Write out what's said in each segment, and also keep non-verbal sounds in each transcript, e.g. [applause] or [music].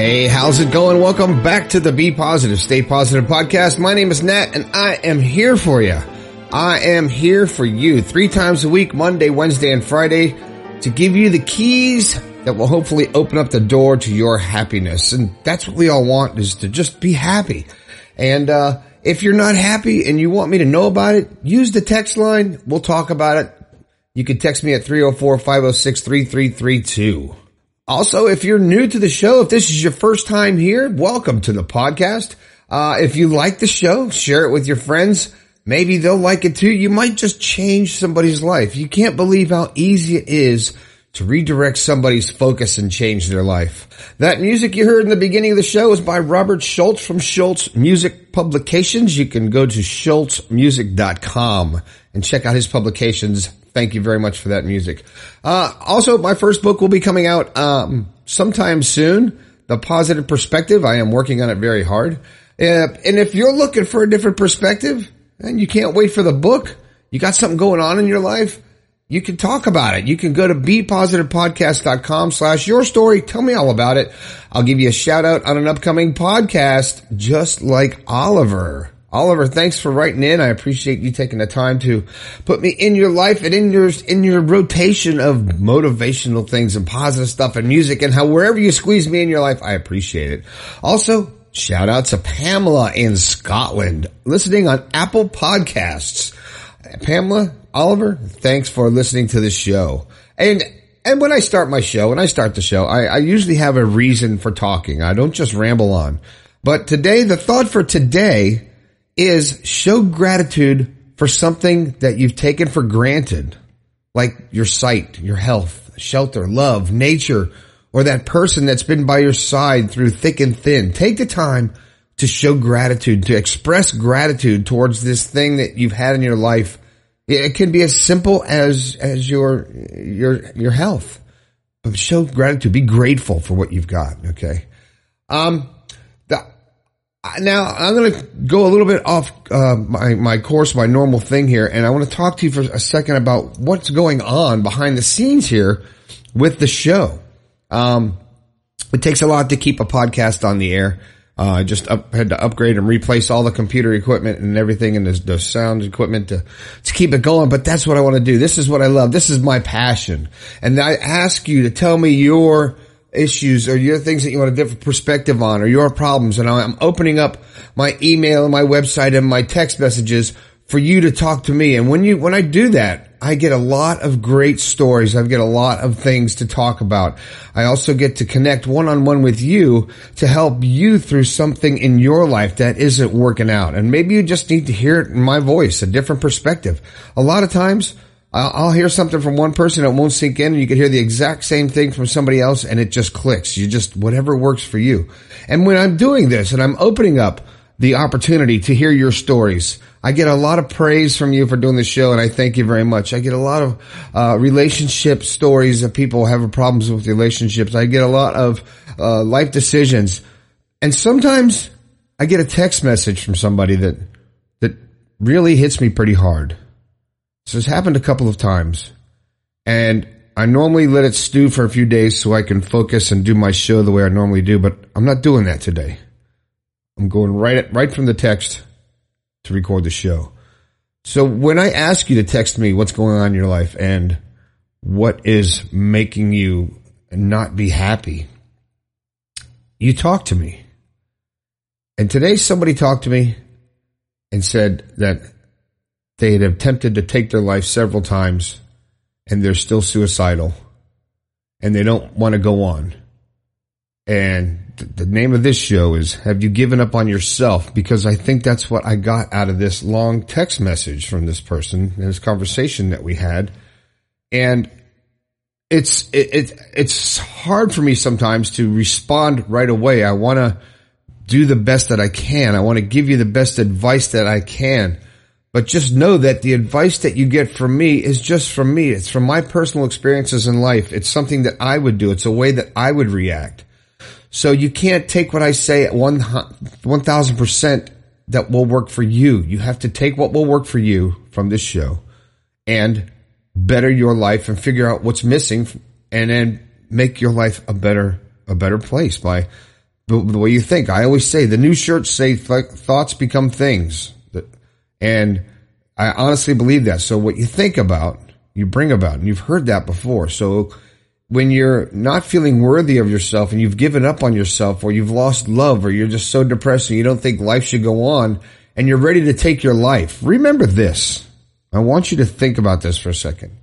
Hey, how's it going? Welcome back to the Be Positive, Stay Positive podcast. My name is Nat and I am here for you. I am here for you three times a week, Monday, Wednesday, and Friday to give you the keys that will hopefully open up the door to your happiness. And that's what we all want is to just be happy. And, uh, if you're not happy and you want me to know about it, use the text line. We'll talk about it. You can text me at 304-506-3332. Also, if you're new to the show, if this is your first time here, welcome to the podcast. Uh, if you like the show, share it with your friends. Maybe they'll like it too. You might just change somebody's life. You can't believe how easy it is to redirect somebody's focus and change their life. That music you heard in the beginning of the show is by Robert Schultz from Schultz Music Publications. You can go to schultzmusic.com and check out his publications Thank you very much for that music. Uh, also, my first book will be coming out um, sometime soon. The Positive Perspective. I am working on it very hard. Uh, and if you're looking for a different perspective and you can't wait for the book, you got something going on in your life, you can talk about it. You can go to bepositivepodcast.com slash your story. Tell me all about it. I'll give you a shout out on an upcoming podcast, just like Oliver. Oliver, thanks for writing in. I appreciate you taking the time to put me in your life and in your, in your rotation of motivational things and positive stuff and music and how wherever you squeeze me in your life, I appreciate it. Also, shout out to Pamela in Scotland listening on Apple podcasts. Pamela, Oliver, thanks for listening to this show. And and when I start my show, when I start the show, I, I usually have a reason for talking. I don't just ramble on. But today, the thought for today is show gratitude for something that you've taken for granted, like your sight, your health, shelter, love, nature, or that person that's been by your side through thick and thin. Take the time to show gratitude, to express gratitude towards this thing that you've had in your life. It can be as simple as, as your, your, your health, but show gratitude. Be grateful for what you've got. Okay. Um, now I'm going to go a little bit off uh, my my course, my normal thing here, and I want to talk to you for a second about what's going on behind the scenes here with the show. Um, it takes a lot to keep a podcast on the air. Uh, I just up, had to upgrade and replace all the computer equipment and everything and the, the sound equipment to, to keep it going. But that's what I want to do. This is what I love. This is my passion. And I ask you to tell me your issues or your things that you want a different perspective on or your problems. And I'm opening up my email and my website and my text messages for you to talk to me. And when you, when I do that, I get a lot of great stories. I get a lot of things to talk about. I also get to connect one on one with you to help you through something in your life that isn't working out. And maybe you just need to hear it in my voice, a different perspective. A lot of times I'll hear something from one person, and it won't sink in, and you can hear the exact same thing from somebody else, and it just clicks. You just, whatever works for you. And when I'm doing this and I'm opening up the opportunity to hear your stories, I get a lot of praise from you for doing the show, and I thank you very much. I get a lot of uh, relationship stories that people have problems with relationships. I get a lot of uh, life decisions, and sometimes I get a text message from somebody that that really hits me pretty hard. So it's happened a couple of times and I normally let it stew for a few days so I can focus and do my show the way I normally do, but I'm not doing that today. I'm going right right from the text to record the show. So when I ask you to text me what's going on in your life and what is making you not be happy, you talk to me. And today somebody talked to me and said that they had attempted to take their life several times and they're still suicidal and they don't want to go on. And th- the name of this show is Have You Given Up on Yourself? Because I think that's what I got out of this long text message from this person and this conversation that we had. And it's, it, it, it's hard for me sometimes to respond right away. I want to do the best that I can. I want to give you the best advice that I can. But just know that the advice that you get from me is just from me. It's from my personal experiences in life. It's something that I would do. It's a way that I would react. So you can't take what I say at one, 1000% that will work for you. You have to take what will work for you from this show and better your life and figure out what's missing and then make your life a better, a better place by the, the way you think. I always say the new shirts say th- thoughts become things. And I honestly believe that. So what you think about, you bring about, and you've heard that before. So when you're not feeling worthy of yourself and you've given up on yourself or you've lost love or you're just so depressed and you don't think life should go on and you're ready to take your life, remember this. I want you to think about this for a second.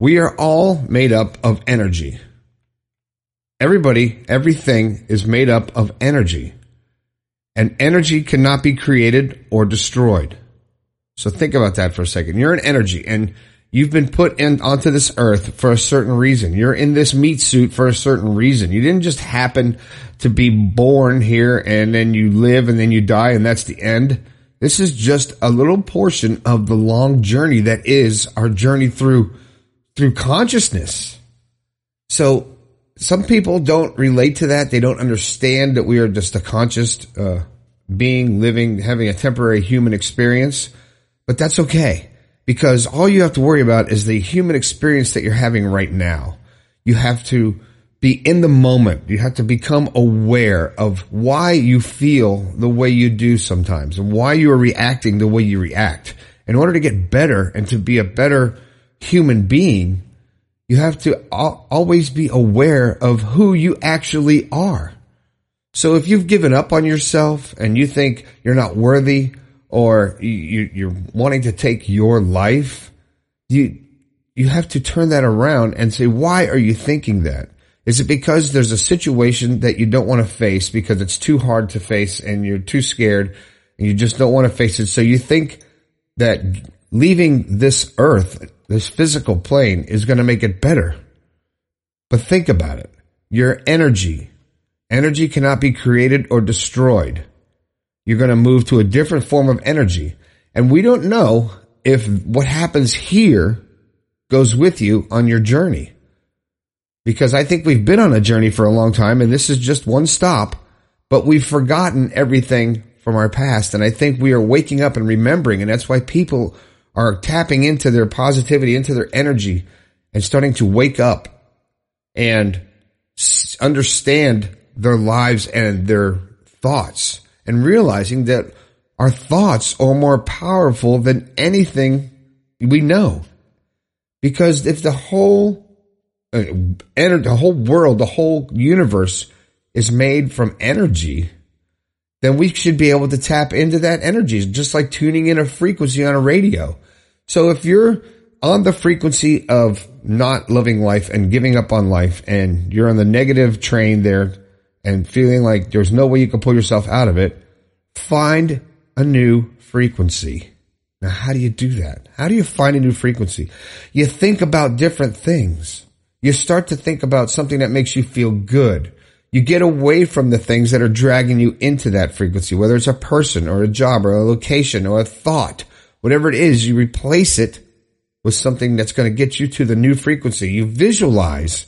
We are all made up of energy. Everybody, everything is made up of energy. And energy cannot be created or destroyed. So think about that for a second. You're an energy and you've been put in onto this earth for a certain reason. You're in this meat suit for a certain reason. You didn't just happen to be born here and then you live and then you die and that's the end. This is just a little portion of the long journey that is our journey through through consciousness. So some people don't relate to that. They don't understand that we are just a conscious uh, being living, having a temporary human experience. But that's okay because all you have to worry about is the human experience that you're having right now. You have to be in the moment. You have to become aware of why you feel the way you do sometimes and why you are reacting the way you react. In order to get better and to be a better human being, you have to always be aware of who you actually are. So if you've given up on yourself and you think you're not worthy or you, are wanting to take your life, you, you have to turn that around and say, why are you thinking that? Is it because there's a situation that you don't want to face because it's too hard to face and you're too scared and you just don't want to face it? So you think that leaving this earth this physical plane is going to make it better. But think about it. Your energy. Energy cannot be created or destroyed. You're going to move to a different form of energy. And we don't know if what happens here goes with you on your journey. Because I think we've been on a journey for a long time and this is just one stop, but we've forgotten everything from our past. And I think we are waking up and remembering. And that's why people are tapping into their positivity, into their energy and starting to wake up and understand their lives and their thoughts and realizing that our thoughts are more powerful than anything we know. Because if the whole uh, the whole world, the whole universe is made from energy, then we should be able to tap into that energy, just like tuning in a frequency on a radio. So if you're on the frequency of not loving life and giving up on life and you're on the negative train there and feeling like there's no way you can pull yourself out of it, find a new frequency. Now, how do you do that? How do you find a new frequency? You think about different things. You start to think about something that makes you feel good. You get away from the things that are dragging you into that frequency, whether it's a person or a job or a location or a thought Whatever it is, you replace it with something that's going to get you to the new frequency. You visualize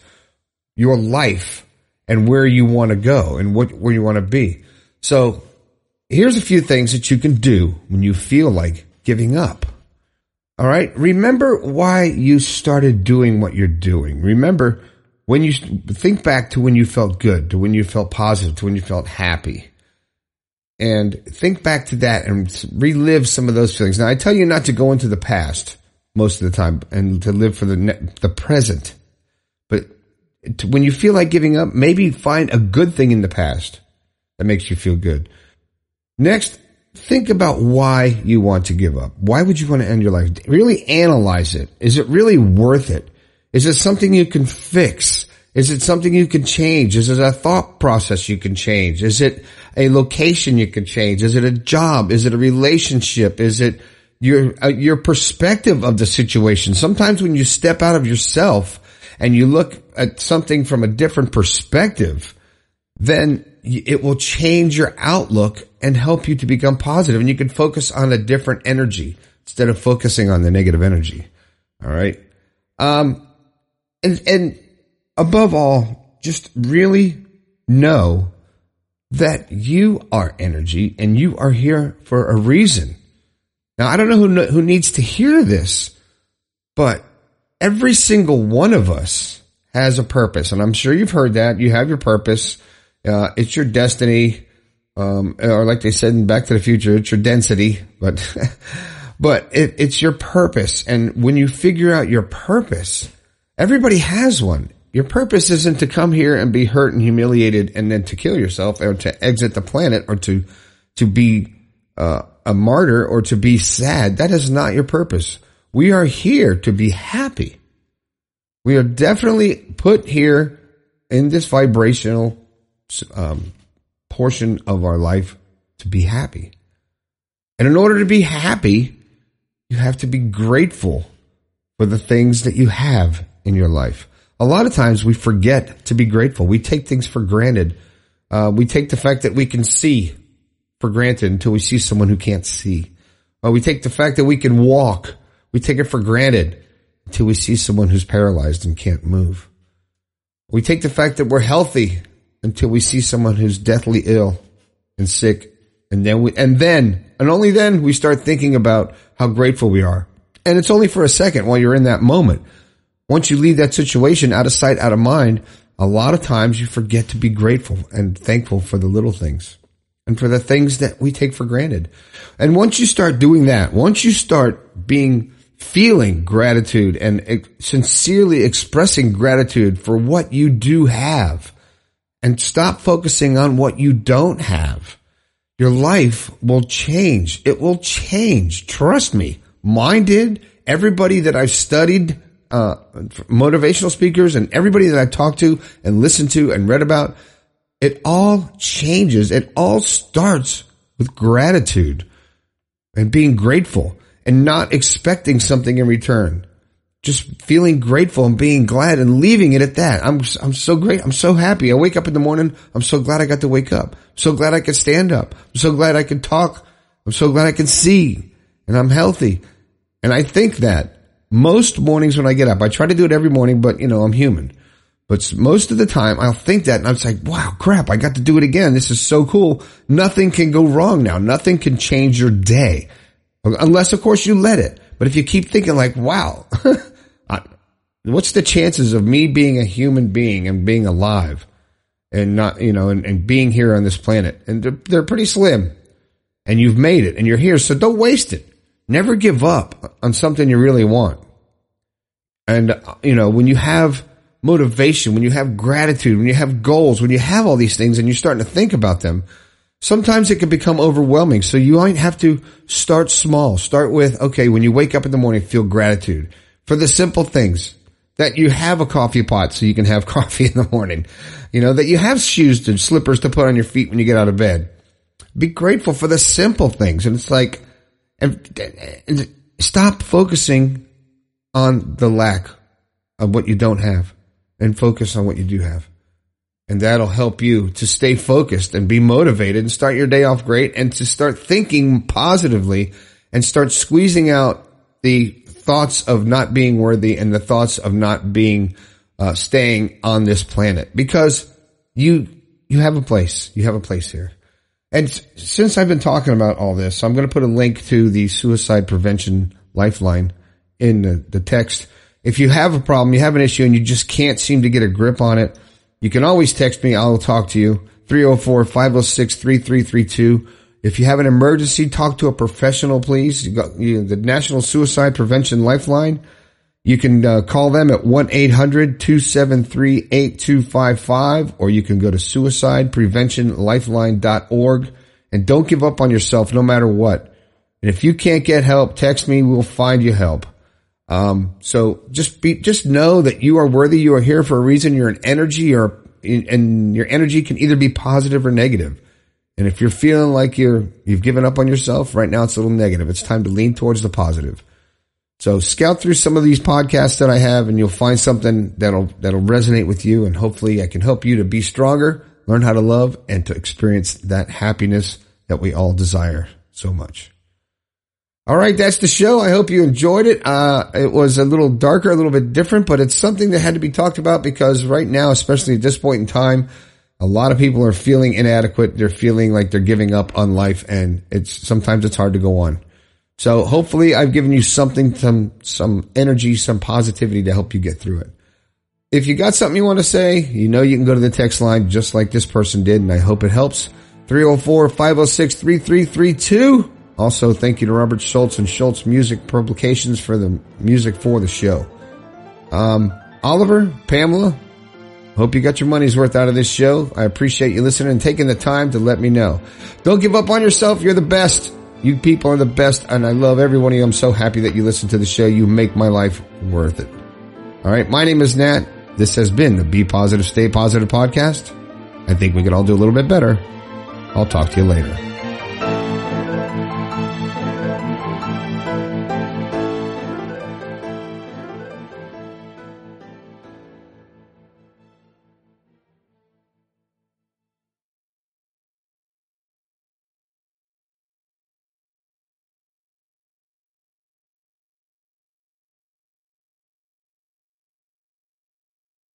your life and where you want to go and what, where you want to be. So here's a few things that you can do when you feel like giving up. All right. Remember why you started doing what you're doing. Remember when you think back to when you felt good, to when you felt positive, to when you felt happy and think back to that and relive some of those feelings. Now, I tell you not to go into the past most of the time and to live for the the present. But to, when you feel like giving up, maybe find a good thing in the past that makes you feel good. Next, think about why you want to give up. Why would you want to end your life? Really analyze it. Is it really worth it? Is it something you can fix? Is it something you can change? Is it a thought process you can change? Is it a location you can change? Is it a job? Is it a relationship? Is it your, uh, your perspective of the situation? Sometimes when you step out of yourself and you look at something from a different perspective, then it will change your outlook and help you to become positive and you can focus on a different energy instead of focusing on the negative energy. All right. Um, and, and above all, just really know that you are energy and you are here for a reason. Now, I don't know who, who needs to hear this, but every single one of us has a purpose. And I'm sure you've heard that. You have your purpose. Uh, it's your destiny. Um, or like they said in Back to the Future, it's your density, but, [laughs] but it, it's your purpose. And when you figure out your purpose, everybody has one. Your purpose isn't to come here and be hurt and humiliated and then to kill yourself or to exit the planet or to, to be, uh, a martyr or to be sad. That is not your purpose. We are here to be happy. We are definitely put here in this vibrational um, portion of our life to be happy. And in order to be happy, you have to be grateful for the things that you have in your life. A lot of times we forget to be grateful. We take things for granted. Uh, we take the fact that we can see for granted until we see someone who can't see. Uh, we take the fact that we can walk. We take it for granted until we see someone who's paralyzed and can't move. We take the fact that we're healthy until we see someone who's deathly ill and sick. And then we, and then, and only then we start thinking about how grateful we are. And it's only for a second while you're in that moment. Once you leave that situation out of sight, out of mind, a lot of times you forget to be grateful and thankful for the little things and for the things that we take for granted. And once you start doing that, once you start being feeling gratitude and sincerely expressing gratitude for what you do have and stop focusing on what you don't have, your life will change. It will change. Trust me. Mine did. Everybody that I've studied, uh, motivational speakers and everybody that I've talked to and listened to and read about, it all changes. It all starts with gratitude and being grateful and not expecting something in return. Just feeling grateful and being glad and leaving it at that. I'm, I'm so great. I'm so happy. I wake up in the morning. I'm so glad I got to wake up. I'm so glad I could stand up. I'm so glad I could talk. I'm so glad I can see and I'm healthy. And I think that most mornings when I get up, I try to do it every morning, but you know, I'm human. But most of the time I'll think that and I'm like, wow, crap, I got to do it again. This is so cool. Nothing can go wrong now. Nothing can change your day. Unless of course you let it. But if you keep thinking like, wow, [laughs] what's the chances of me being a human being and being alive and not, you know, and, and being here on this planet? And they're, they're pretty slim and you've made it and you're here. So don't waste it. Never give up on something you really want. And, you know, when you have motivation, when you have gratitude, when you have goals, when you have all these things and you're starting to think about them, sometimes it can become overwhelming. So you might have to start small. Start with, okay, when you wake up in the morning, feel gratitude for the simple things that you have a coffee pot so you can have [laughs] coffee in the morning. You know, that you have shoes and slippers to put on your feet when you get out of bed. Be grateful for the simple things. And it's like, and, and stop focusing on the lack of what you don't have and focus on what you do have. And that'll help you to stay focused and be motivated and start your day off great and to start thinking positively and start squeezing out the thoughts of not being worthy and the thoughts of not being, uh, staying on this planet because you, you have a place. You have a place here. And since I've been talking about all this, I'm going to put a link to the suicide prevention lifeline in the, the text if you have a problem, you have an issue and you just can't seem to get a grip on it, you can always text me. I'll talk to you. 304-506-3332. If you have an emergency, talk to a professional, please. You got you, the National Suicide Prevention Lifeline. You can uh, call them at 1-800-273-8255 or you can go to suicidepreventionlifeline.org and don't give up on yourself no matter what. And if you can't get help, text me. We'll find you help. Um, so just be, just know that you are worthy. You are here for a reason. You're an energy or, and your energy can either be positive or negative. And if you're feeling like you're, you've given up on yourself right now, it's a little negative. It's time to lean towards the positive. So scout through some of these podcasts that I have and you'll find something that'll, that'll resonate with you. And hopefully I can help you to be stronger, learn how to love and to experience that happiness that we all desire so much. All right, that's the show. I hope you enjoyed it. Uh, it was a little darker, a little bit different, but it's something that had to be talked about because right now, especially at this point in time, a lot of people are feeling inadequate. They're feeling like they're giving up on life and it's sometimes it's hard to go on. So hopefully I've given you something, some, some energy, some positivity to help you get through it. If you got something you want to say, you know you can go to the text line just like this person did, and I hope it helps. 304-506-3332. Also, thank you to Robert Schultz and Schultz Music Publications for the music for the show. Um, Oliver, Pamela, hope you got your money's worth out of this show. I appreciate you listening and taking the time to let me know. Don't give up on yourself. You're the best. You people are the best, and I love every one of you. I'm so happy that you listen to the show. You make my life worth it. All right. My name is Nat. This has been the Be Positive, Stay Positive podcast. I think we could all do a little bit better. I'll talk to you later.